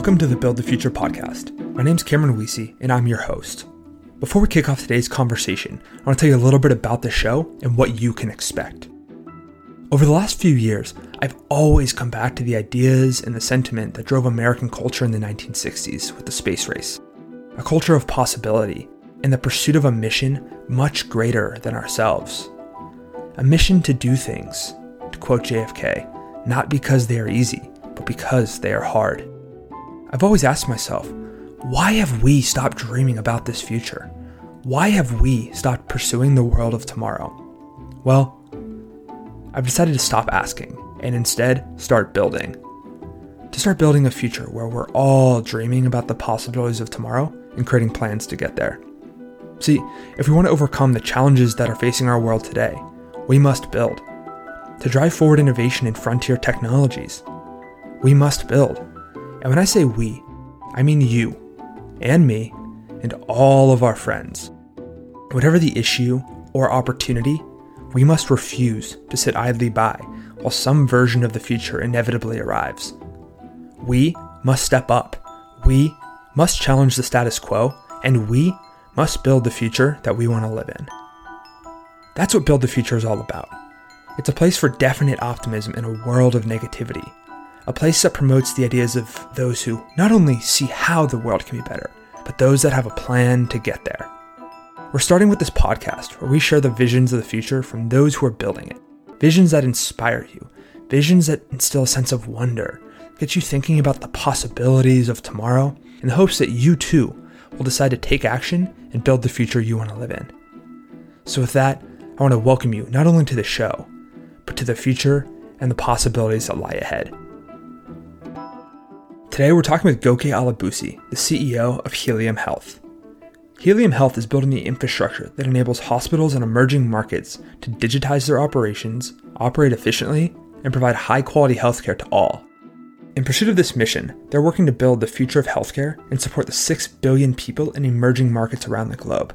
Welcome to the Build the Future podcast. My name is Cameron Weesey, and I'm your host. Before we kick off today's conversation, I want to tell you a little bit about the show and what you can expect. Over the last few years, I've always come back to the ideas and the sentiment that drove American culture in the 1960s with the space race a culture of possibility and the pursuit of a mission much greater than ourselves. A mission to do things, to quote JFK, not because they are easy, but because they are hard. I've always asked myself, why have we stopped dreaming about this future? Why have we stopped pursuing the world of tomorrow? Well, I've decided to stop asking and instead start building. To start building a future where we're all dreaming about the possibilities of tomorrow and creating plans to get there. See, if we want to overcome the challenges that are facing our world today, we must build. To drive forward innovation in frontier technologies, we must build. And when I say we, I mean you, and me, and all of our friends. Whatever the issue or opportunity, we must refuse to sit idly by while some version of the future inevitably arrives. We must step up. We must challenge the status quo, and we must build the future that we want to live in. That's what Build the Future is all about. It's a place for definite optimism in a world of negativity a place that promotes the ideas of those who not only see how the world can be better, but those that have a plan to get there. We're starting with this podcast where we share the visions of the future from those who are building it. Visions that inspire you, visions that instill a sense of wonder, get you thinking about the possibilities of tomorrow in the hopes that you too will decide to take action and build the future you want to live in. So, with that, I want to welcome you not only to the show, but to the future and the possibilities that lie ahead. Today we're talking with Goke Olubusi, the CEO of Helium Health. Helium Health is building the infrastructure that enables hospitals and emerging markets to digitize their operations, operate efficiently, and provide high quality healthcare to all. In pursuit of this mission, they're working to build the future of healthcare and support the 6 billion people in emerging markets around the globe.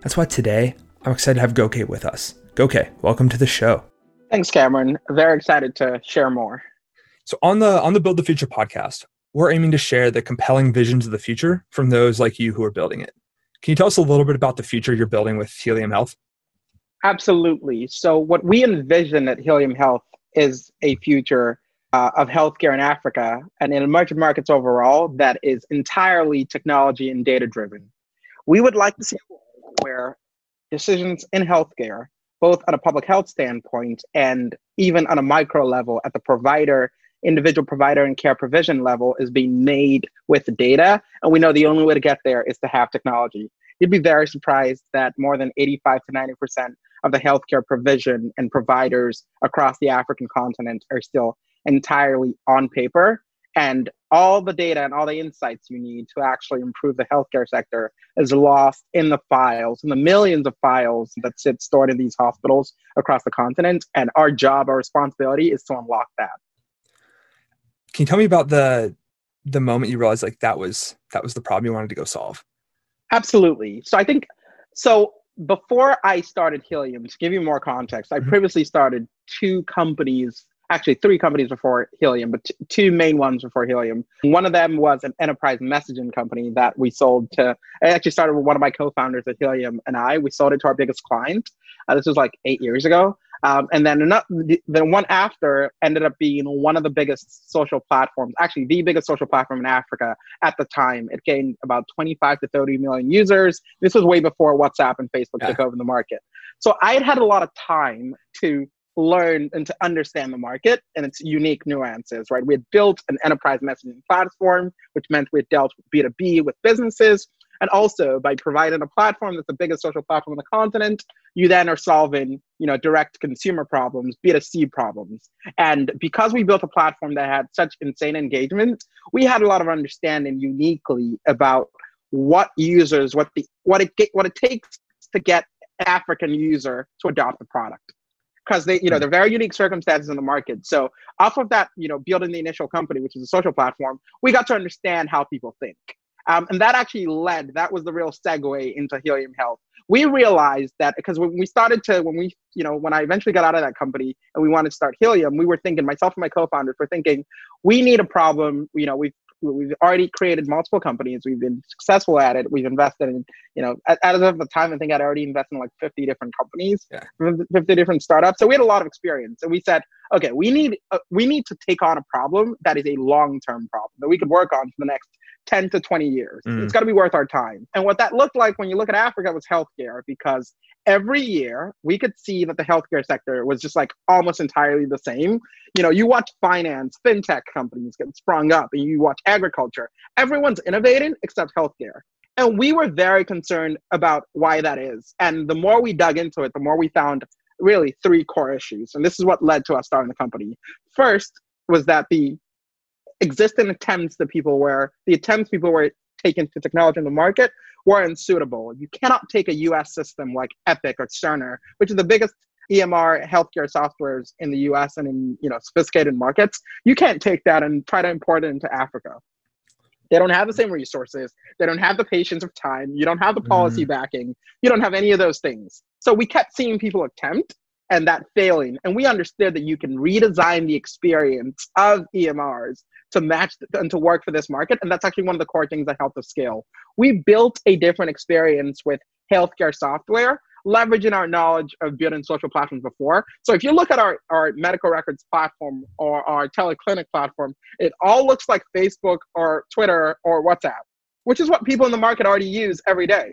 That's why today I'm excited to have Goke with us. Goke, welcome to the show. Thanks, Cameron. Very excited to share more. So on the on the Build the Future podcast, we're aiming to share the compelling visions of the future from those like you who are building it. Can you tell us a little bit about the future you're building with Helium Health? Absolutely. So, what we envision at Helium Health is a future uh, of healthcare in Africa and in emerging markets overall that is entirely technology and data driven. We would like to see where decisions in healthcare, both on a public health standpoint and even on a micro level at the provider individual provider and care provision level is being made with data. And we know the only way to get there is to have technology. You'd be very surprised that more than 85 to 90% of the healthcare provision and providers across the African continent are still entirely on paper. And all the data and all the insights you need to actually improve the healthcare sector is lost in the files, in the millions of files that sit stored in these hospitals across the continent. And our job, our responsibility is to unlock that. Can you tell me about the the moment you realized like that was that was the problem you wanted to go solve? Absolutely. So I think so before I started Helium, to give you more context, I mm-hmm. previously started two companies, actually three companies before Helium, but t- two main ones before Helium. One of them was an enterprise messaging company that we sold to. I actually started with one of my co-founders at Helium and I. We sold it to our biggest client. Uh, this was like eight years ago. Um, and then another, the one after ended up being one of the biggest social platforms, actually the biggest social platform in Africa at the time. It gained about 25 to 30 million users. This was way before WhatsApp and Facebook yeah. took over the market. So I had had a lot of time to learn and to understand the market and its unique nuances, right? We had built an enterprise messaging platform, which meant we had dealt with B2B with businesses. And also by providing a platform that's the biggest social platform on the continent, you then are solving, you know, direct consumer problems, B2C problems. And because we built a platform that had such insane engagement, we had a lot of understanding uniquely about what users, what the what it what it takes to get African user to adopt the product because they, you know, they're very unique circumstances in the market. So off of that, you know, building the initial company, which is a social platform, we got to understand how people think. Um, and that actually led, that was the real segue into Helium Health. We realized that because when we started to, when we, you know, when I eventually got out of that company and we wanted to start Helium, we were thinking, myself and my co founders were thinking, we need a problem. You know, we've we've already created multiple companies. We've been successful at it. We've invested in, you know, as of the time, I think I'd already invested in like 50 different companies, yeah. 50 different startups. So we had a lot of experience, and we said, okay, we need uh, we need to take on a problem that is a long term problem that we could work on for the next 10 to 20 years. Mm. It's got to be worth our time. And what that looked like when you look at Africa was healthcare, because every year we could see that the healthcare sector was just like almost entirely the same. You know, you watch finance, fintech companies get sprung up, and you watch agriculture. Everyone's innovating except healthcare. And we were very concerned about why that is. And the more we dug into it, the more we found really three core issues. And this is what led to us starting the company. First was that the existing attempts that people were, the attempts people were taking to technology in the market were unsuitable. You cannot take a US system like Epic or Cerner, which is the biggest EMR healthcare softwares in the US and in you know sophisticated markets. You can't take that and try to import it into Africa. They don't have the same resources. They don't have the patience of time. You don't have the policy mm. backing. You don't have any of those things. So we kept seeing people attempt and that failing. And we understood that you can redesign the experience of EMRs to match and to work for this market. And that's actually one of the core things that helped us scale. We built a different experience with healthcare software, leveraging our knowledge of building social platforms before. So if you look at our, our medical records platform or our teleclinic platform, it all looks like Facebook or Twitter or WhatsApp, which is what people in the market already use every day.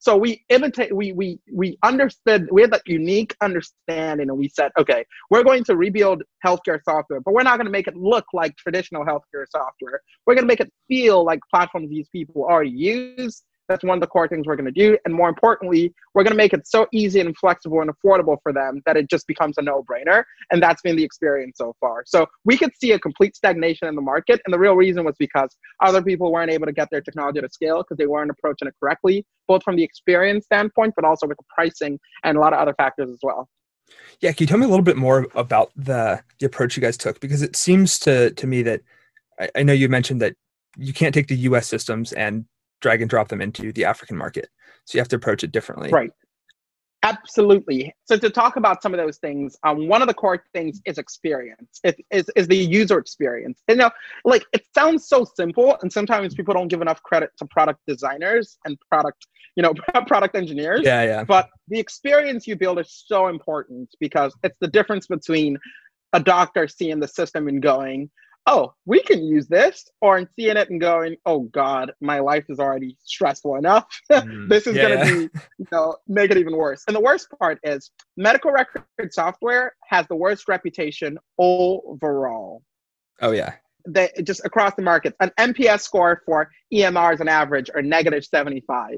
So we imitate, we we we understood, we had that unique understanding, and we said, okay, we're going to rebuild healthcare software, but we're not going to make it look like traditional healthcare software. We're going to make it feel like platforms these people already use that's one of the core things we're going to do. And more importantly, we're going to make it so easy and flexible and affordable for them that it just becomes a no brainer. And that's been the experience so far. So we could see a complete stagnation in the market. And the real reason was because other people weren't able to get their technology to scale because they weren't approaching it correctly, both from the experience standpoint, but also with the pricing and a lot of other factors as well. Yeah, can you tell me a little bit more about the the approach you guys took? Because it seems to to me that I, I know you mentioned that you can't take the U.S. systems and drag and drop them into the African market. So you have to approach it differently. Right. Absolutely. So to talk about some of those things, um, one of the core things is experience. It is is the user experience. You know, like it sounds so simple, and sometimes people don't give enough credit to product designers and product, you know, product engineers. Yeah, yeah. But the experience you build is so important because it's the difference between a doctor seeing the system and going, oh, we can use this, or in seeing it and going, oh God, my life is already stressful enough. Mm, this is yeah, gonna be, you know, make it even worse. And the worst part is medical record software has the worst reputation overall. Oh yeah. They just across the market. An NPS score for EMRs on average are negative 75.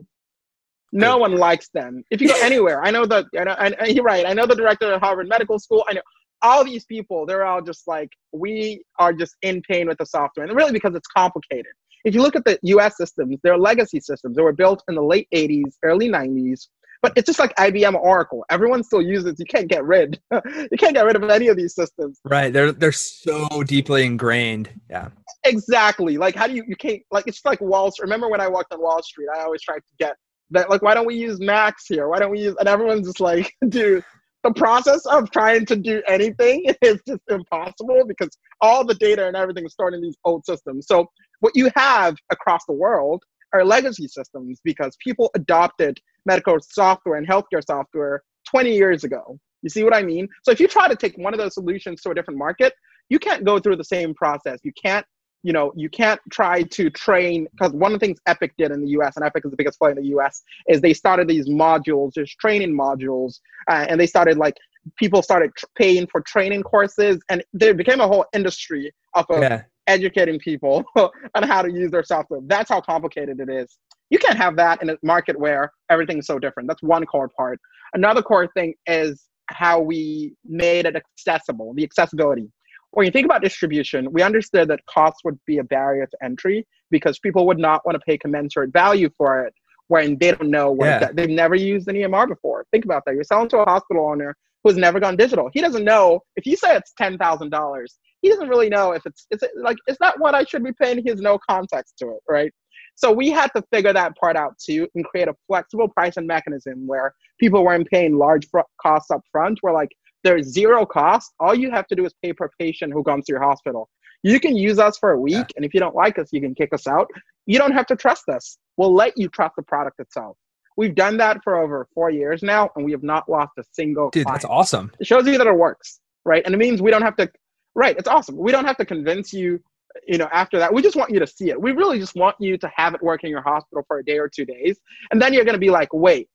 No one likes them. If you go anywhere, I know that. I know, I, you're right. I know the director of Harvard Medical School. I know all these people, they're all just like, we are just in pain with the software. And really because it's complicated. If you look at the US systems, they're legacy systems. They were built in the late 80s, early 90s. But it's just like IBM Oracle. Everyone still uses. You can't get rid. you can't get rid of any of these systems. Right. They're they're so deeply ingrained. Yeah. Exactly. Like how do you you can't like it's like Wall Street. Remember when I walked on Wall Street? I always tried to get that like why don't we use Macs here? Why don't we use and everyone's just like, dude, the process of trying to do anything is just impossible because all the data and everything is stored in these old systems. So what you have across the world are legacy systems because people adopted medical software and healthcare software 20 years ago. You see what I mean? So if you try to take one of those solutions to a different market, you can't go through the same process. You can't you know, you can't try to train because one of the things Epic did in the US, and Epic is the biggest player in the US, is they started these modules, just training modules, uh, and they started like people started tr- paying for training courses, and there became a whole industry of uh, yeah. educating people on how to use their software. That's how complicated it is. You can't have that in a market where everything's so different. That's one core part. Another core thing is how we made it accessible, the accessibility when you think about distribution, we understood that cost would be a barrier to entry because people would not want to pay commensurate value for it when they don't know what yeah. they've never used an EMR before. Think about that. You're selling to a hospital owner who's never gone digital. He doesn't know if you say it's ten thousand dollars. He doesn't really know if it's it's like it's not what I should be paying. He has no context to it, right? So we had to figure that part out too and create a flexible pricing mechanism where people weren't paying large costs up front. Where like there's zero cost. All you have to do is pay per patient who comes to your hospital. You can use us for a week, yeah. and if you don't like us, you can kick us out. You don't have to trust us. We'll let you trust the product itself. We've done that for over four years now, and we have not lost a single. Dude, client. that's awesome. It shows you that it works, right? And it means we don't have to. Right, it's awesome. We don't have to convince you. You know, after that, we just want you to see it. We really just want you to have it work in your hospital for a day or two days, and then you're going to be like, "Wait,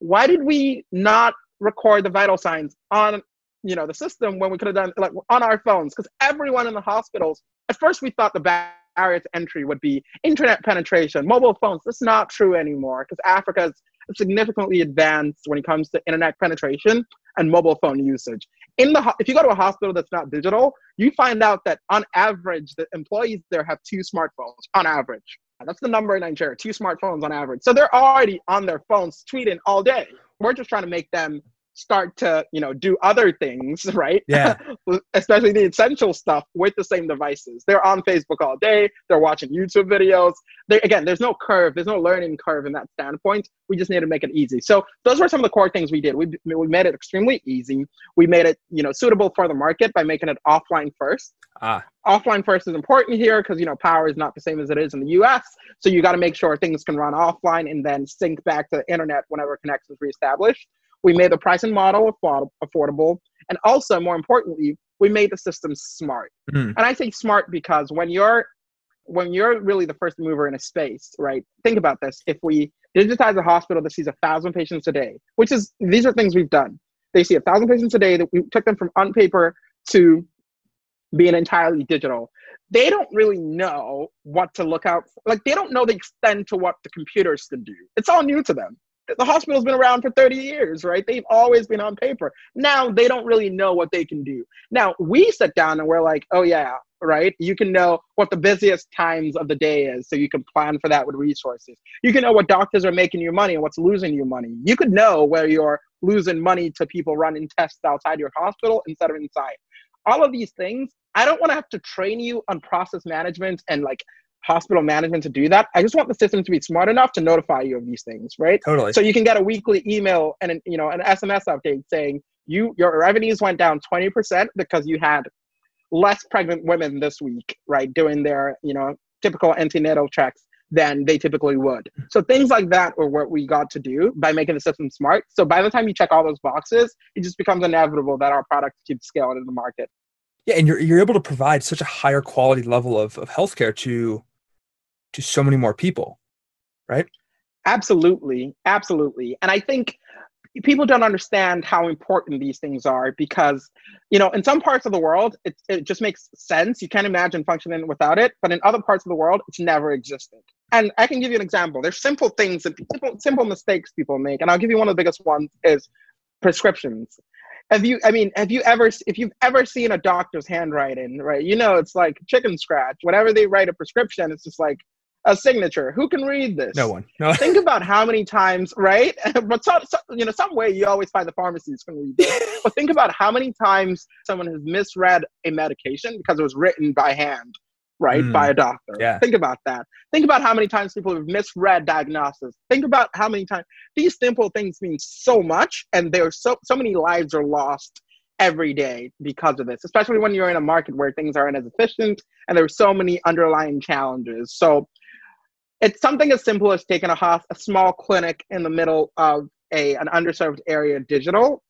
why did we not record the vital signs on you know the system when we could have done like on our phones because everyone in the hospitals at first we thought the barrier to entry would be internet penetration mobile phones. That's not true anymore because africa is significantly advanced when it comes to internet penetration and mobile phone usage. In the if you go to a hospital that's not digital you find out that on average the employees there have two smartphones on average. That's the number in nigeria two smartphones on average. So they're already on their phones tweeting all day we're just trying to make them start to you know do other things right? Yeah. Especially the essential stuff with the same devices. They're on facebook all day. They're watching youtube videos. They, again there's no curve. There's no learning curve in that standpoint. We just need to make it easy. So those were some of the core things we did. We, we made it extremely easy. We made it you know suitable for the market by making it offline first. Ah. offline first is important here because you know power is not the same as it is in the us so you got to make sure things can run offline and then sync back to the internet whenever connection is reestablished we made the pricing model affordable. And also, more importantly, we made the system smart. Mm-hmm. And I say smart because when you're when you're really the first mover in a space, right? Think about this. If we digitize a hospital that sees a thousand patients a day, which is these are things we've done. They see a thousand patients a day that we took them from on paper to being entirely digital. They don't really know what to look out for. Like they don't know the extent to what the computers can do. It's all new to them the hospital's been around for 30 years, right? They've always been on paper. Now they don't really know what they can do. Now we sit down and we're like, oh yeah, right? You can know what the busiest times of the day is, so you can plan for that with resources. You can know what doctors are making you money and what's losing you money. You could know where you're losing money to people running tests outside your hospital instead of inside. All of these things, I don't want to have to train you on process management and like hospital management to do that. I just want the system to be smart enough to notify you of these things, right? Totally. So you can get a weekly email and an, you know an SMS update saying you your revenues went down 20% because you had less pregnant women this week, right, doing their, you know, typical antenatal checks than they typically would. So things like that are what we got to do by making the system smart. So by the time you check all those boxes, it just becomes inevitable that our product keeps scaling in the market. Yeah, and you're you're able to provide such a higher quality level of, of healthcare to to so many more people, right? Absolutely, absolutely. And I think people don't understand how important these things are because, you know, in some parts of the world, it, it just makes sense. You can't imagine functioning without it. But in other parts of the world, it's never existed. And I can give you an example. There's simple things and simple, simple mistakes people make. And I'll give you one of the biggest ones is prescriptions have you i mean have you ever if you've ever seen a doctor's handwriting right you know it's like chicken scratch whenever they write a prescription it's just like a signature. Who can read this? No one. No. Think about how many times, right? but so, so, you know, some way you always find the pharmacies can read this. but think about how many times someone has misread a medication because it was written by hand, right, mm. by a doctor. Yeah. Think about that. Think about how many times people have misread diagnosis. Think about how many times these simple things mean so much, and there's so so many lives are lost every day because of this, especially when you're in a market where things aren't as efficient and there's so many underlying challenges. So it's something as simple as taking a, a small clinic in the middle of a an underserved area digital.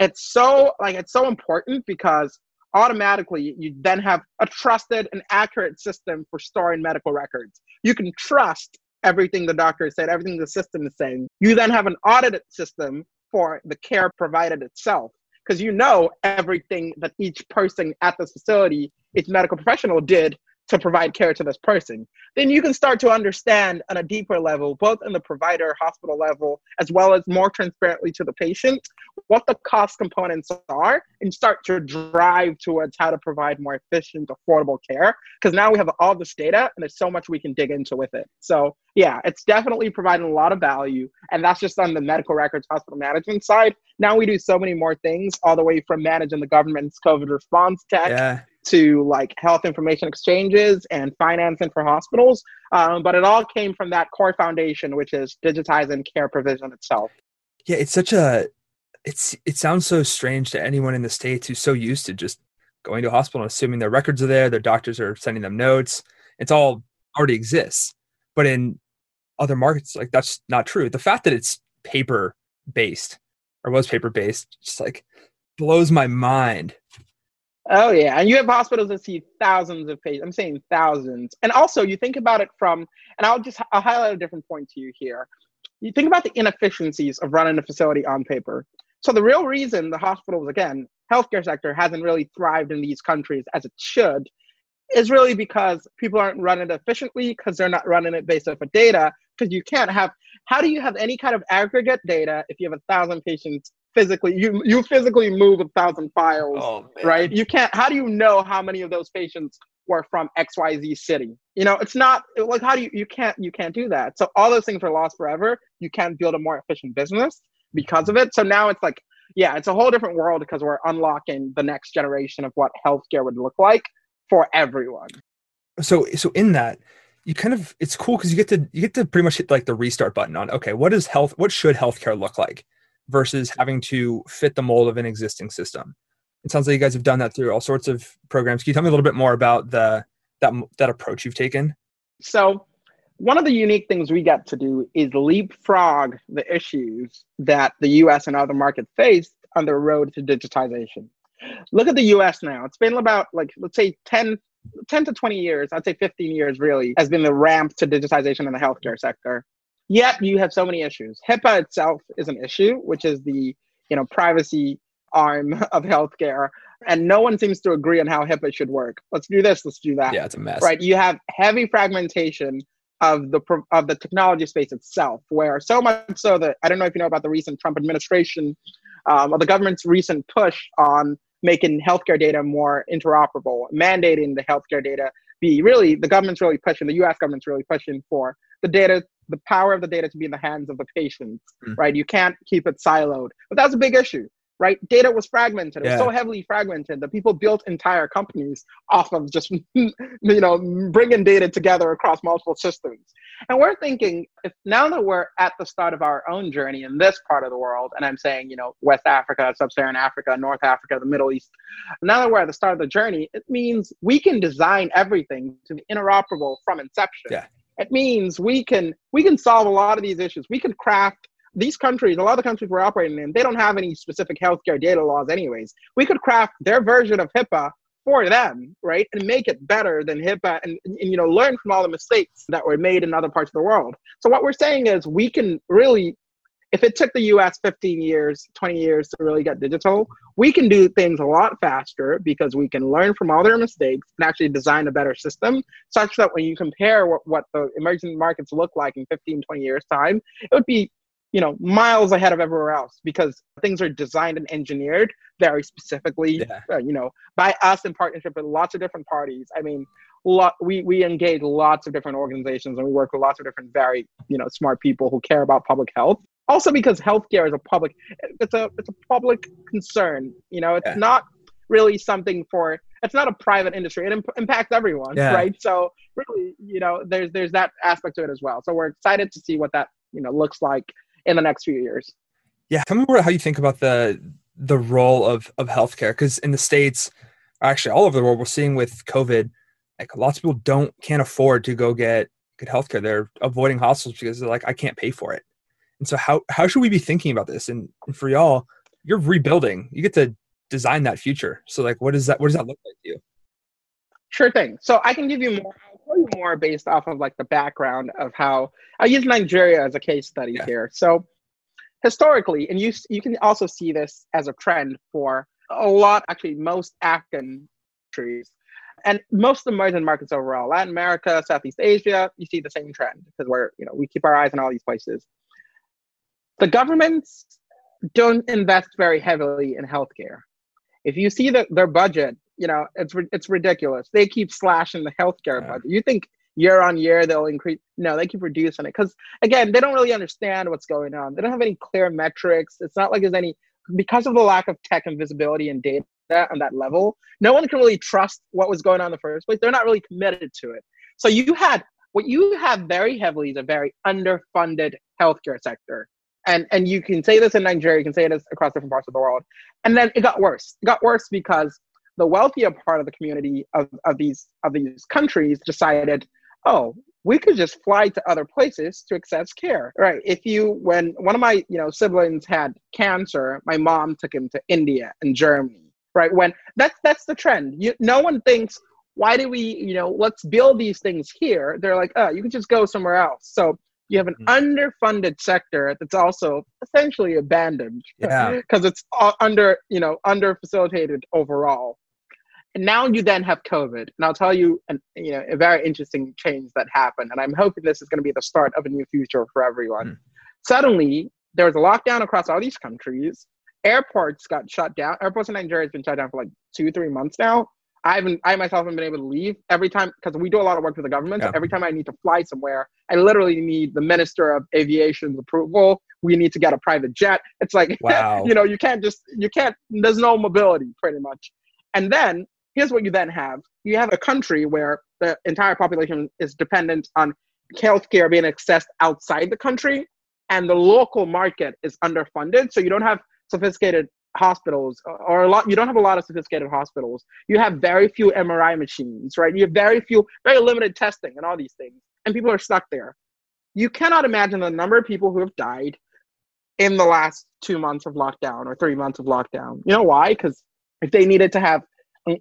It's so like it's so important because automatically you then have a trusted and accurate system for storing medical records. You can trust everything the doctor said, everything the system is saying. You then have an audited system for the care provided itself because you know everything that each person at this facility, each medical professional did to provide care to this person, then you can start to understand on a deeper level, both in the provider hospital level, as well as more transparently to the patient, what the cost components are, and start to drive towards how to provide more efficient, affordable care. Because now we have all this data and there's so much we can dig into with it. So, yeah, it's definitely providing a lot of value. And that's just on the medical records hospital management side. Now we do so many more things, all the way from managing the government's COVID response tech. Yeah to like health information exchanges and financing for hospitals. Um, but it all came from that core foundation, which is digitizing care provision itself. Yeah, it's such a it's it sounds so strange to anyone in the states who's so used to just going to a hospital and assuming their records are there, their doctors are sending them notes. It's all already exists. But in other markets, like that's not true. The fact that it's paper based or was paper based just like blows my mind. Oh yeah, and you have hospitals that see thousands of patients. I'm saying thousands, and also you think about it from, and I'll just I'll highlight a different point to you here. You think about the inefficiencies of running a facility on paper. So the real reason the hospitals, again, healthcare sector hasn't really thrived in these countries as it should, is really because people aren't running it efficiently because they're not running it based off of data. Because you can't have. How do you have any kind of aggregate data if you have a thousand patients physically you you physically move a thousand files oh, right? You can't how do you know how many of those patients were from xyz city? You know it's not like how do you you can't you can't do that. So all those things are lost forever. You can't build a more efficient business because of it. So now it's like yeah it's a whole different world because we're unlocking the next generation of what healthcare would look like for everyone. So so in that you kind of it's cool because you get to you get to pretty much hit like the restart button on okay what is health what should healthcare look like versus having to fit the mold of an existing system. It sounds like you guys have done that through all sorts of programs. Can you tell me a little bit more about the that that approach you've taken? So, one of the unique things we get to do is leapfrog the issues that the US and other markets face on the road to digitization. Look at the US now. It's been about like let's say 10 10 to 20 years, I'd say 15 years really, has been the ramp to digitization in the healthcare sector. Yet you have so many issues. HIPAA itself is an issue, which is the you know privacy arm of healthcare, and no one seems to agree on how HIPAA should work. Let's do this. Let's do that. Yeah, it's a mess. Right? You have heavy fragmentation of the of the technology space itself, where so much so that I don't know if you know about the recent Trump administration um, or the government's recent push on making healthcare data more interoperable, mandating the healthcare data be really the government's really pushing, the U.S. government's really pushing for the data the power of the data to be in the hands of the patients, mm. right? You can't keep it siloed. But that's a big issue, right? Data was fragmented. It was so heavily fragmented that people built entire companies off of just, you know, bringing data together across multiple systems. And we're thinking, if now that we're at the start of our own journey in this part of the world, and I'm saying, you know, West Africa, Sub-Saharan Africa, North Africa, the Middle East, now that we're at the start of the journey, it means we can design everything to be interoperable from inception. Yeah it means we can we can solve a lot of these issues. We can craft these countries, a lot of the countries we're operating in, they don't have any specific healthcare data laws, anyways. We could craft their version of HIPAA for them, right, and make it better than HIPAA, and, and, you know learn from all the mistakes that were made in other parts of the world. So what we're saying is we can really if it took the US 15 years, 20 years to really get digital, we can do things a lot faster because we can learn from all their mistakes and actually design a better system such that when you compare what, what the emerging markets look like in 15, 20 years time, it would be you know miles ahead of everywhere else because things are designed and engineered very specifically yeah. uh, you know by us in partnership with lots of different parties i mean lot we we engage lots of different organizations and we work with lots of different very you know smart people who care about public health also because healthcare is a public it's a it's a public concern you know? It's yeah. not really something for it's not a private industry. It imp- impacts everyone yeah. right? So really you know there's there's that aspect to it as well. So we're excited to see what that you know looks like in the next few years. Yeah tell me more how you think about the the role of of healthcare because in the states actually all over the world we're seeing with covid like lots of people don't can't afford to go get good healthcare. They're avoiding hospitals because they're like i can't pay for it and so how how should we be thinking about this? And, and for y'all, you're rebuilding. You get to design that future. So like what does that what does that look like to you? Sure thing. So I can give you more I'll tell you more based off of like the background of how I use Nigeria as a case study yeah. here. So historically, and you you can also see this as a trend for a lot, actually most African countries and most emerging markets overall, Latin America, Southeast Asia, you see the same trend because we're, you know, we keep our eyes on all these places the governments don't invest very heavily in healthcare. If you see that their budget, you know, it's it's ridiculous. They keep slashing the healthcare yeah. budget. You think year on year they'll increase? No, they keep reducing it because again, they don't really understand what's going on. They don't have any clear metrics. It's not like there's any because of the lack of tech and visibility and data on that level. No one can really trust what was going on in the first place. They're not really committed to it. So you had what you have very heavily is a very underfunded healthcare sector and and you can say this in Nigeria, you can say it across different parts of the world. And then it got worse. It got worse because the wealthier part of the community of, of these of these countries decided, oh, we could just fly to other places to access care. Right. If you when one of my, you know, siblings had cancer, my mom took him to India and Germany. Right. When that's that's the trend. You no one thinks, why do we, you know, let's build these things here. They're like, oh, you can just go somewhere else. So you have an mm-hmm. underfunded sector that's also essentially abandoned yeah. because it's under you know under facilitated overall. And now you then have covid and i'll tell you an, you know a very interesting change that happened and i'm hoping this is going to be the start of a new future for everyone. Mm. suddenly there was a lockdown across all these countries. Airports got shut down. Airports in nigeria has been shut down for like two three months now I haven't, I myself haven't been able to leave every time because we do a lot of work for the government. Yeah. So every time I need to fly somewhere, I literally need the Minister of Aviation's approval. We need to get a private jet. It's like, wow. you know, you can't just, you can't, there's no mobility pretty much. And then here's what you then have you have a country where the entire population is dependent on healthcare being accessed outside the country and the local market is underfunded. So you don't have sophisticated hospitals or a lot you don't have a lot of sophisticated hospitals. You have very few mri machines right? You have very few very limited testing and all these things and people are stuck there. You cannot imagine the number of people who have died in the last two months of lockdown or three months of lockdown. You know why? Because if they needed to have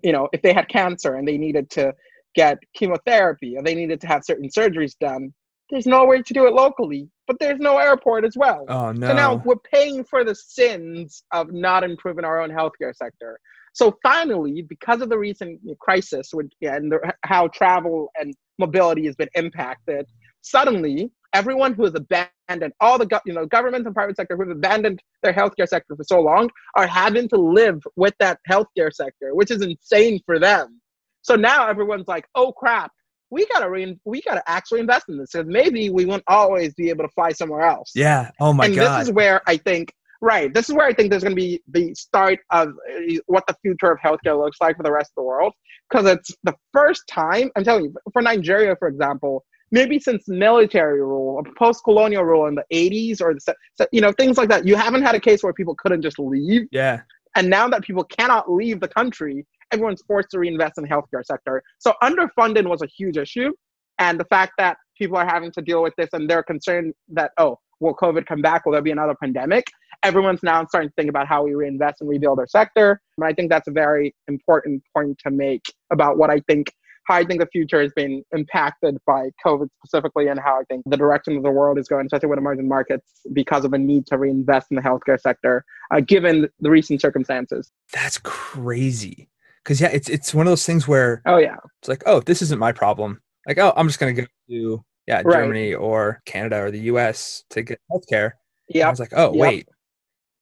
you know if they had cancer and they needed to get chemotherapy or they needed to have certain surgeries done there's no way to do it locally, but there's no airport as well. Oh no! So now we're paying for the sins of not improving our own healthcare sector. So finally, because of the recent crisis with, and the, how travel and mobility has been impacted, suddenly everyone who has abandoned all the you know government and private sector who have abandoned their healthcare sector for so long are having to live with that healthcare sector, which is insane for them. So now everyone's like, "Oh crap! We gotta re- we gotta actually invest in this because maybe we won't always be able to fly somewhere else. Yeah. Oh my and god. And this is where I think right. This is where I think there's gonna be the start of uh, what the future of healthcare looks like for the rest of the world because it's the first time I'm telling you for Nigeria, for example. Maybe since military rule, or post-colonial rule in the 80s, or the, you know things like that, you haven't had a case where people couldn't just leave. Yeah. And now that people cannot leave the country, everyone's forced to reinvest in the healthcare sector. So underfunding was a huge issue. And the fact that people are having to deal with this and they're concerned that, oh, will COVID come back? Will there be another pandemic? Everyone's now starting to think about how we reinvest and rebuild our sector. And I think that's a very important point to make about what I think how I think the future has been impacted by COVID specifically, and how I think the direction of the world is going, especially with emerging markets, because of a need to reinvest in the healthcare sector, uh, given the recent circumstances. That's crazy because yeah, it's it's one of those things where oh yeah, it's like oh this isn't my problem. Like oh I'm just gonna go to yeah right. Germany or Canada or the U.S. to get healthcare. Yeah, I was like oh yep. wait,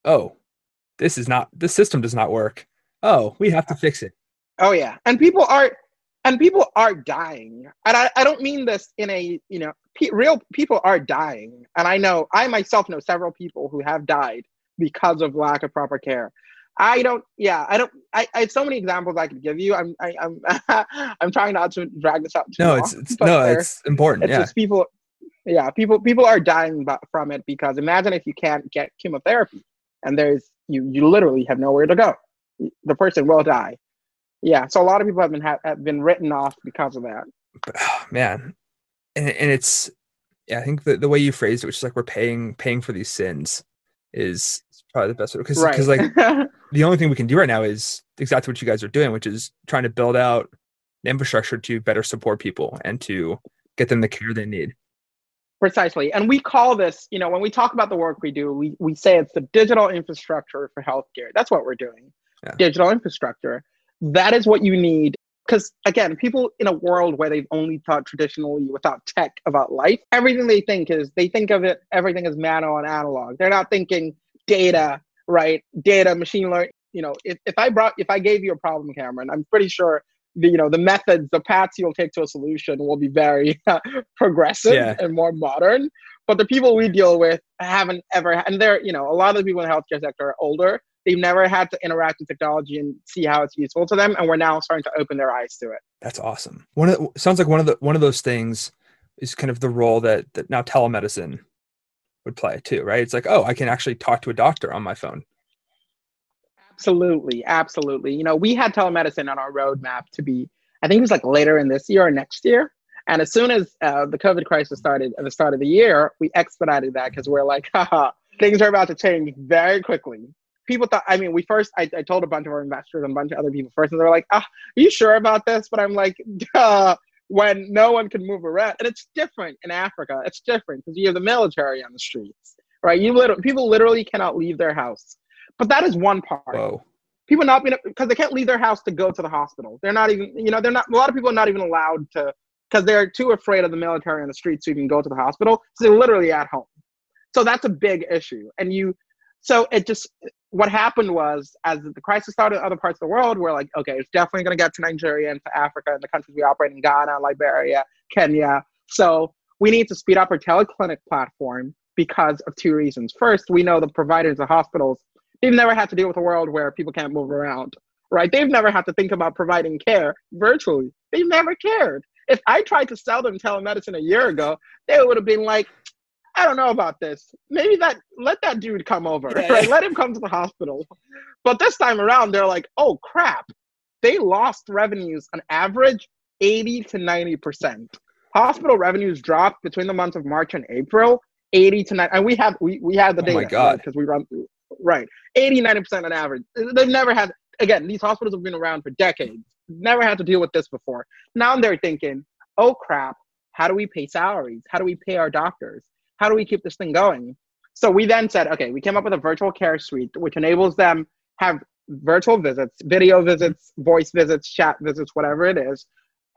oh this is not this system does not work. Oh we have to fix it. Oh yeah, and people are and people are dying, and I, I don't mean this in a you know pe- real people are dying, and I know I myself know several people who have died because of lack of proper care. I don't. Yeah, I don't. I, I have so many examples I could give you. I'm. I, am i I'm trying not to drag this out. no, long, it's, it's no, it's important. It's yeah. just people. Yeah, people people are dying from it because imagine if you can't get chemotherapy and there's you you literally have nowhere to go. The person will die. Yeah, so a lot of people have been have, have been written off because of that. Oh, man, and and it's yeah, I think the the way you phrased it, which is like we're paying paying for these sins, is probably the best because because right. like the only thing we can do right now is exactly what you guys are doing, which is trying to build out the infrastructure to better support people and to get them the care they need. Precisely. And we call this, you know, when we talk about the work we do, we, we say it's the digital infrastructure for healthcare. That's what we're doing. Yeah. Digital infrastructure. That is what you need. Because again, people in a world where they've only thought traditionally without tech about life, everything they think is they think of it, everything is manual and analog. They're not thinking data, right? Data, machine learning. You know, if, if I brought, if I gave you a problem, Cameron, I'm pretty sure the, you know, the methods, the paths you'll take to a solution will be very progressive yeah. and more modern. But the people we deal with haven't ever, and they're, you know, a lot of the people in the healthcare sector are older. They've never had to interact with technology and see how it's useful to them, and we're now starting to open their eyes to it. That's awesome. One of the, sounds like one of the one of those things is kind of the role that that now telemedicine would play too, right? It's like, oh, I can actually talk to a doctor on my phone. Absolutely, absolutely. You know, we had telemedicine on our roadmap to be, I think it was like later in this year or next year. And as soon as uh, the COVID crisis started at the start of the year, we expedited that because we're like, haha, things are about to change very quickly. People thought, I mean, we first, I, I told a bunch of our investors and a bunch of other people first, and they were like, ah, are you sure about this? But I'm like, duh, when no one can move around. And it's different in Africa. It's different because you have the military on the streets, right? You literally, people literally cannot leave their house. But that is one part. Whoa. People not being, because they can't leave their house to go to the hospital. They're not even, you know, they're not, a lot of people are not even allowed to because they're too afraid of the military on the streets to even go to the hospital. So they're literally at home. So that's a big issue. And you, so it just, what happened was as the crisis started in other parts of the world, we're like, okay, it's definitely going to get to Nigeria and to Africa and the countries we operate in Ghana, Liberia, Kenya. So we need to speed up our teleclinic platform because of two reasons. First, we know the providers, the hospitals, they've never had to deal with a world where people can't move around, right? They've never had to think about providing care virtually. They've never cared. If I tried to sell them telemedicine a year ago, they would have been like, I don't know about this. Maybe that let that dude come over, yeah. right? Let him come to the hospital. But this time around, they're like, oh crap, they lost revenues on average 80 to 90 percent. Hospital revenues dropped between the months of March and April, 80 to 90. And we have we we have the oh data. Oh my god, because right? we run through right, 80 90 percent on average. They've never had. Again, these hospitals have been around for decades never had to deal with this before. Now they're thinking, oh crap, how do we pay salaries? How do we pay our doctors? How do we keep this thing going? So we then said, okay, we came up with a virtual care suite, which enables them have virtual visits, video visits, voice visits, chat visits, whatever it is,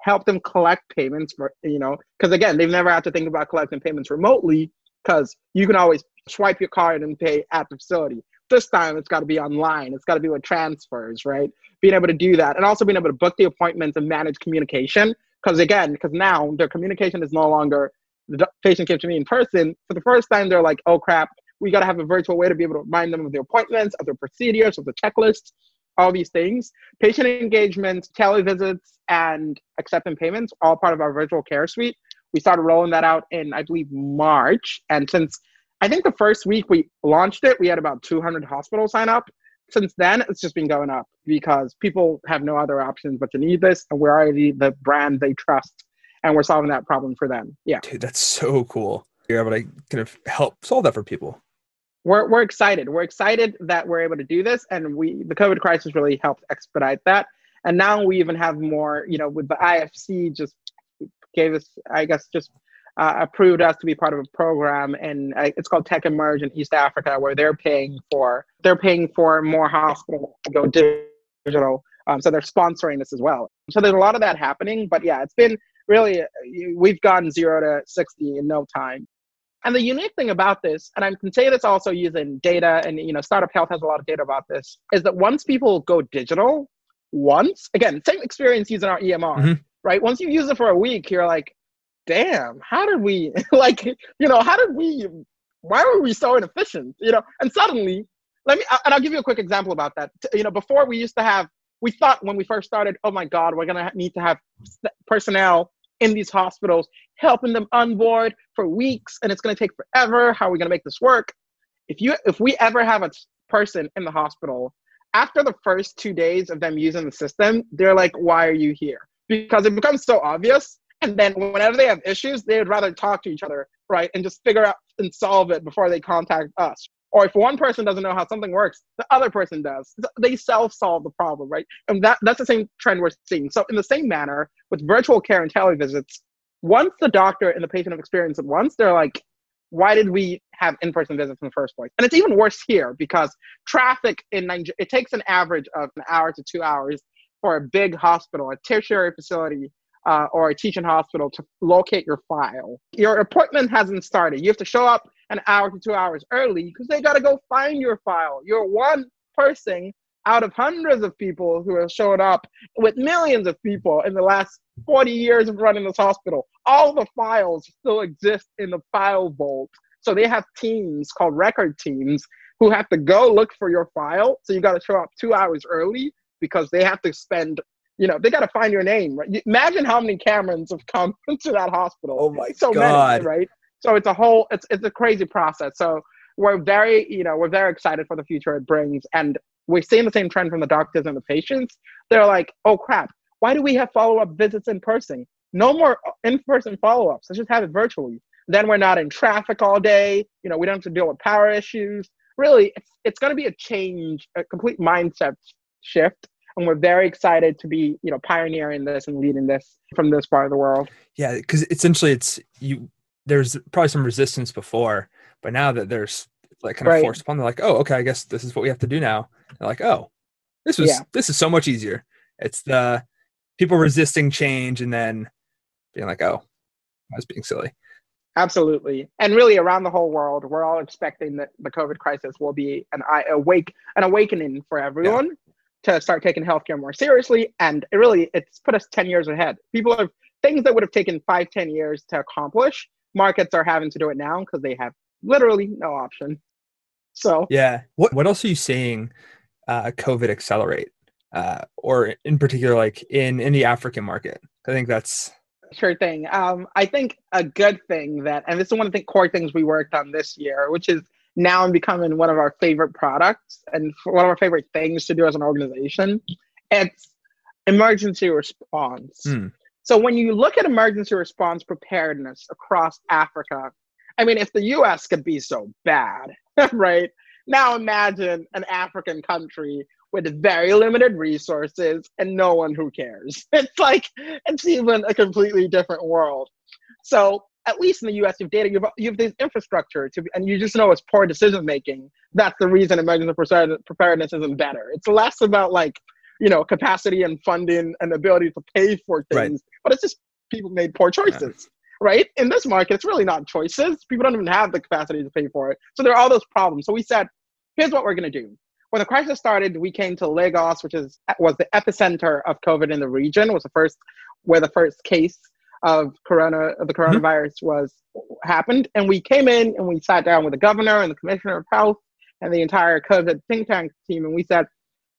help them collect payments for, you know, because again, they've never had to think about collecting payments remotely because you can always swipe your card and pay at the facility. This time it's got to be online. It's got to be with transfers, right? Being able to do that and also being able to book the appointments and manage communication. Because again, because now their communication is no longer the patient came to me in person. For the first time, they're like, oh crap, we got to have a virtual way to be able to remind them of their appointments, of their procedures, of the checklists, all these things. Patient engagement, televisits, and accepting payments, all part of our virtual care suite. We started rolling that out in, I believe, March. And since I think the first week we launched it, we had about 200 hospitals sign up. Since then, it's just been going up because people have no other options but to need this, and we're already the brand they trust, and we're solving that problem for them. Yeah, dude, that's so cool. You're able to kind of help solve that for people. We're we're excited. We're excited that we're able to do this, and we the COVID crisis really helped expedite that. And now we even have more. You know, with the IFC just gave us, I guess, just uh, approved us to be part of a program, and uh, it's called Tech Emerge in East Africa, where they're paying for they're paying for more hospitals to go digital. Um, so they're sponsoring this as well. So there's a lot of that happening. But yeah, it's been really uh, we've gone zero to sixty in no time. And the unique thing about this, and I can say this also using data, and you know, Startup Health has a lot of data about this, is that once people go digital, once again, same experience using our EMR, mm-hmm. right? Once you use it for a week, you're like, damn, how did we like, you know, how did we, why were we so inefficient? You know, and suddenly, let me, and I'll give you a quick example about that. You know, before we used to have, we thought when we first started, oh my God, we're gonna need to have personnel in these hospitals helping them onboard for weeks, and it's gonna take forever. How are we gonna make this work? If you, if we ever have a person in the hospital after the first two days of them using the system, they're like, why are you here? Because it becomes so obvious and then whenever they have issues, they'd rather talk to each other, right? And just figure out and solve it before they contact us. Or if one person doesn't know how something works, the other person does. They self-solve the problem, right? And that, that's the same trend we're seeing. So in the same manner, with virtual care and televisits, once the doctor and the patient have experienced it once, they're like, why did we have in-person visits in the first place? And it's even worse here because traffic in Nigeria, it takes an average of an hour to two hours for a big hospital, a tertiary facility uh, or a teaching hospital to locate your file. Your appointment hasn't started. You have to show up an hour to two hours early because they got to go find your file. You're one person out of hundreds of people who have showed up with millions of people in the last 40 years of running this hospital. All the files still exist in the file vault. So they have teams called record teams who have to go look for your file. So you got to show up two hours early because they have to spend you know, they got to find your name, right? Imagine how many Camerons have come to that hospital. Oh my so god! Many, right? So it's a whole, it's it's a crazy process. So we're very, you know, we're very excited for the future it brings, and we're seeing the same trend from the doctors and the patients. They're like, oh crap, why do we have follow up visits in person? No more uh, in person follow ups. Let's just have it virtually. Then we're not in traffic all day. You know, we don't have to deal with power issues. Really, it's, it's going to be a change, a complete mindset shift. And we're very excited to be, you know, pioneering this and leading this from this part of the world. Yeah, because essentially it's you. There's probably some resistance before, but now that there's like kind of right. forced upon, they're like, oh, okay, I guess this is what we have to do now. They're like, oh, this was yeah. this is so much easier. It's the people resisting change and then being like, oh, I was being silly. Absolutely, and really around the whole world, we're all expecting that the COVID crisis will be an awake an awakening for everyone yeah. To start taking healthcare more seriously. And it really, it's put us ten years ahead. People have things that would have taken five, ten years to accomplish. Markets are having to do it now because they have literally no option. So yeah, what what else are you seeing? Uh, COVID accelerate, uh, or in particular, like in in the African market. I think that's Sure thing. Um, I think a good thing that, and this is one of the core things we worked on this year, which is now I'm becoming one of our favorite products and one of our favorite things to do as an organization. It's emergency response. Hmm. So when you look at emergency response preparedness across Africa, I mean, if the US could be so bad, right? Now imagine an African country with very limited resources and no one who cares. It's like it's even a completely different world. So at least in the U.S., you've data, you've you've this infrastructure to, and you just know it's poor decision making. That's the reason emergency preparedness isn't better. It's less about like you know capacity and funding and ability to pay for things, right. but it's just people made poor choices. Yeah. Right in this market, it's really not choices. People don't even have the capacity to pay for it. So there are all those problems. So we said, here's what we're going to do when the crisis started, we came to Lagos, which is was the epicenter of COVID in the region. Was the first where the first case of corona of the mm-hmm. coronavirus mm-hmm. was happened, and we came in and we sat down with the governor and the commissioner of health and the entire COVID think tank team, and we said,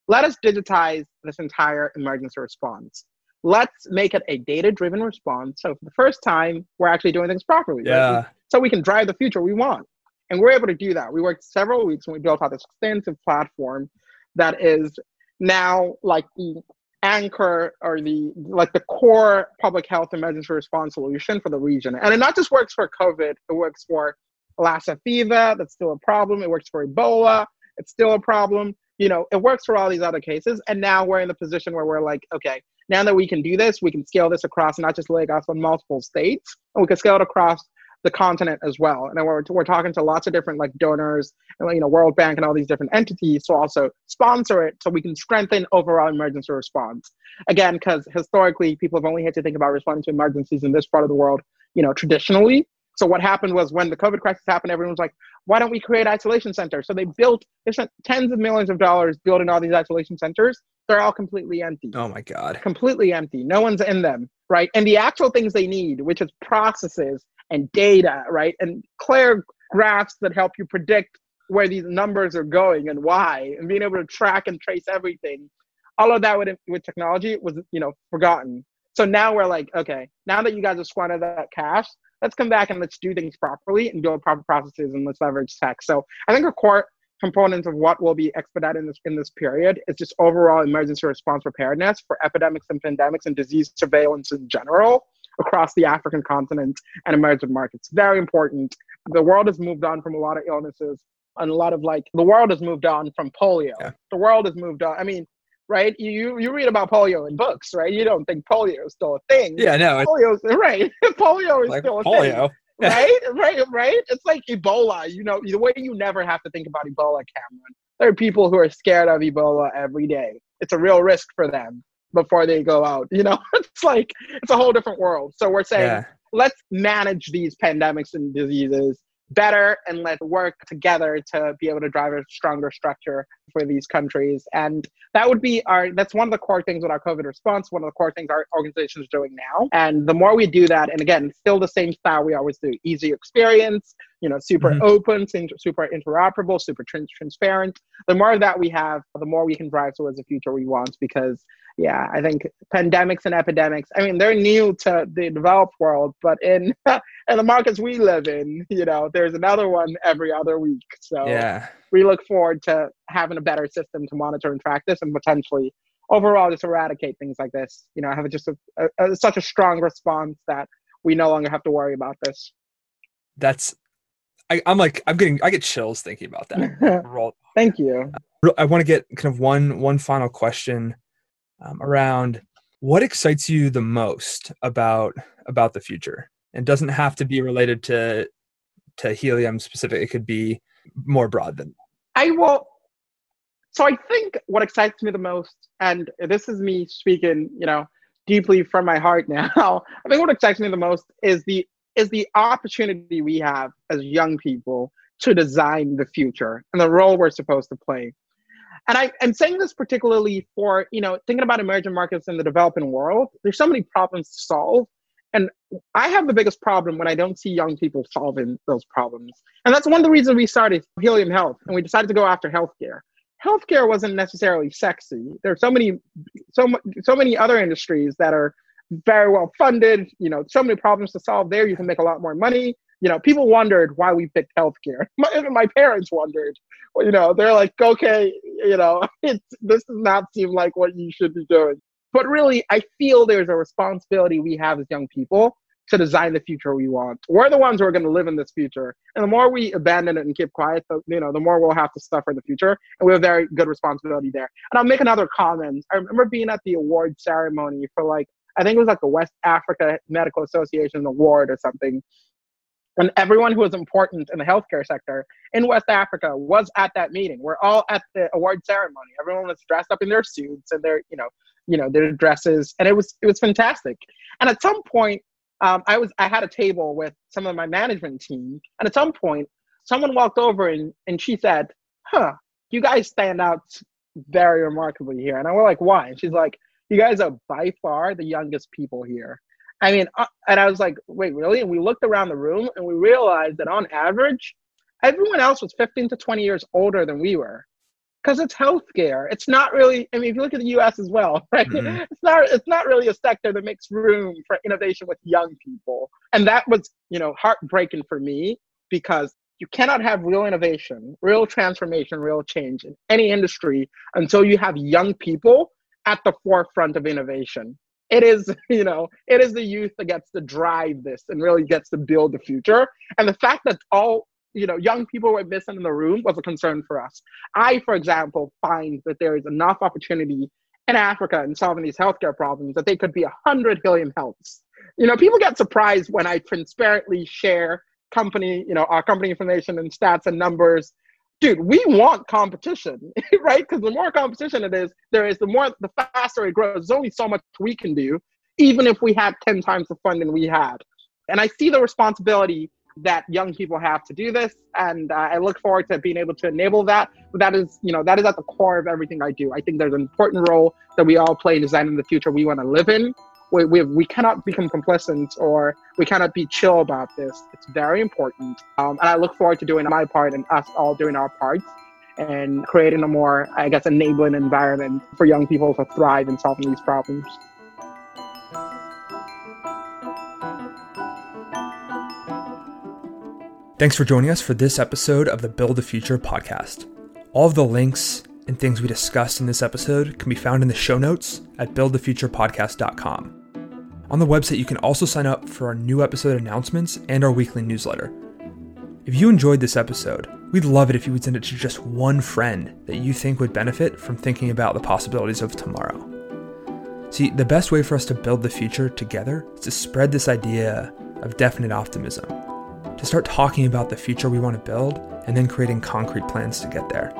let us digitize this entire emergency response. Let's make it a data-driven response. So for the first time, we're actually doing things properly. Yeah. Right? So we can drive the future we want. And we're able to do that. We worked several weeks and we built out this extensive platform that is now like the anchor or the like the core public health emergency response solution for the region. And it not just works for COVID, it works for Lassa fever, that's still a problem. It works for Ebola, it's still a problem. You know, it works for all these other cases. And now we're in the position where we're like, okay, now that we can do this, we can scale this across not just Lagos, but multiple states. And we can scale it across the continent as well. And we're, we're talking to lots of different like donors and you know World Bank and all these different entities to also sponsor it so we can strengthen overall emergency response. Again, because historically people have only had to think about responding to emergencies in this part of the world, you know, traditionally. So what happened was when the COVID crisis happened, everyone was like, why don't we create isolation centers? So they built, they spent tens of millions of dollars building all these isolation centers. They're all completely empty. Oh my God. Completely empty. No one's in them, right? And the actual things they need, which is processes and data, right? And clear graphs that help you predict where these numbers are going and why, and being able to track and trace everything. All of that with, with technology was, you know, forgotten. So now we're like, okay, now that you guys have squandered that cash, let's come back and let's do things properly and build proper processes and let's leverage tech. So I think a core component of what will be expedited in this in this period is just overall emergency response preparedness for epidemics and pandemics and disease surveillance in general across the African continent and emerging markets. Very important. The world has moved on from a lot of illnesses and a lot of like the world has moved on from polio. Yeah. The world has moved on. I mean, right? You you read about polio in books, right? You don't think polio is still a thing. Yeah, no. Polio right. polio is like still a polio. thing. right, right, right. It's like Ebola. You know, the way you never have to think about Ebola, Cameron. There are people who are scared of Ebola every day. It's a real risk for them before they go out. You know, it's like it's a whole different world. So we're saying yeah. let's manage these pandemics and diseases better and let's work together to be able to drive a stronger structure for these countries. And that would be our that's one of the core things with our COVID response, one of the core things our organization is doing now. And the more we do that, and again, still the same style we always do, easy experience, you know, super mm-hmm. open, super interoperable, super trans- transparent. The more that we have, the more we can drive towards the future we want. Because, yeah, I think pandemics and epidemics. I mean, they're new to the developed world, but in in the markets we live in, you know, there's another one every other week. So yeah, we look forward to having a better system to monitor and track this, and potentially overall just eradicate things like this. You know, have just a, a, a, such a strong response that we no longer have to worry about this. That's, I, am like, I'm getting, I get chills thinking about that. Thank you. I want to get kind of one, one final question um, around what excites you the most about, about the future and doesn't have to be related to, to helium specific. It could be more broad than I will so I think what excites me the most, and this is me speaking, you know, deeply from my heart now. I think what excites me the most is the is the opportunity we have as young people to design the future and the role we're supposed to play. And I, am saying this particularly for, you know, thinking about emerging markets in the developing world. There's so many problems to solve. And I have the biggest problem when I don't see young people solving those problems. And that's one of the reasons we started Helium Health and we decided to go after healthcare healthcare wasn't necessarily sexy. There's so many, so so many other industries that are very well funded. You know, so many problems to solve there. You can make a lot more money. You know, people wondered why we picked healthcare. My, even my parents wondered. You know, they're like, okay, you know, it's this does not seem like what you should be doing. But really, I feel there's a responsibility we have as young people to design the future we want. We're the ones who are going to live in this future. And the more we abandon it and keep quiet, the, you know, the more we'll have to suffer in the future. And we have very good responsibility there. And I'll make another comment. I remember being at the award ceremony for like, I think it was like the West Africa Medical Association Award or something. And everyone who was important in the healthcare sector in West Africa was at that meeting. We're all at the award ceremony. Everyone was dressed up in their suits and their, you know, you know, their dresses, and it was it was fantastic. And at some point, um, I was I had a table with some of my management team, and at some point, someone walked over and, and she said, "Huh, you guys stand out very remarkably here." And I was like, "Why?" And she's like, "You guys are by far the youngest people here." I mean, uh, and I was like, "Wait, really?" And we looked around the room and we realized that on average, everyone else was 15 to 20 years older than we were because it's healthcare. It's not really. I mean, if you look at the U.S. as well, right? Mm-hmm. It's not. It's not really a sector that makes room for innovation with young people, and that was, you know, heartbreaking for me because you cannot have real innovation, real transformation, real change in any industry until you have young people at the forefront of innovation. It is, you know, it is the youth that gets to drive this and really gets to build the future. And the fact that all you know young people were missing in the room was a concern for us. I, for example, find that there is enough opportunity in Africa in solving these healthcare problems that they could be a hundred helium healths. You know, people get surprised when I transparently share company, you know, our company information and stats and numbers. Dude, we want competition, right? Because the more competition it is, there is the more the faster it grows. There's only so much we can do, even if we had 10 times the funding we had. And I see the responsibility that young people have to do this and uh, i look forward to being able to enable that but that is you know that is at the core of everything i do i think there's an important role that we all play in designing the future we want to live in we, we, we cannot become complacent or we cannot be chill about this. It's very important. Um, and i look forward to doing my part and us all doing our parts and creating a more i guess enabling environment for young people to thrive in solving these problems. Thanks for joining us for this episode of the Build the Future podcast. All of the links and things we discussed in this episode can be found in the show notes at buildthefuturepodcast.com. On the website, you can also sign up for our new episode announcements and our weekly newsletter. If you enjoyed this episode, we'd love it if you would send it to just one friend that you think would benefit from thinking about the possibilities of tomorrow. See, the best way for us to build the future together is to spread this idea of definite optimism to start talking about the future we want to build and then creating concrete plans to get there.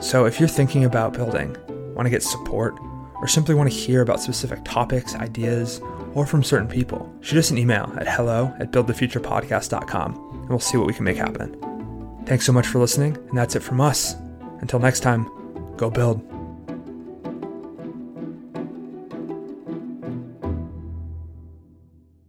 So, if you're thinking about building, want to get support, or simply want to hear about specific topics, ideas, or from certain people, shoot us an email at hello at buildthefuturepodcast.com and we'll see what we can make happen. Thanks so much for listening, and that's it from us. Until next time, go build.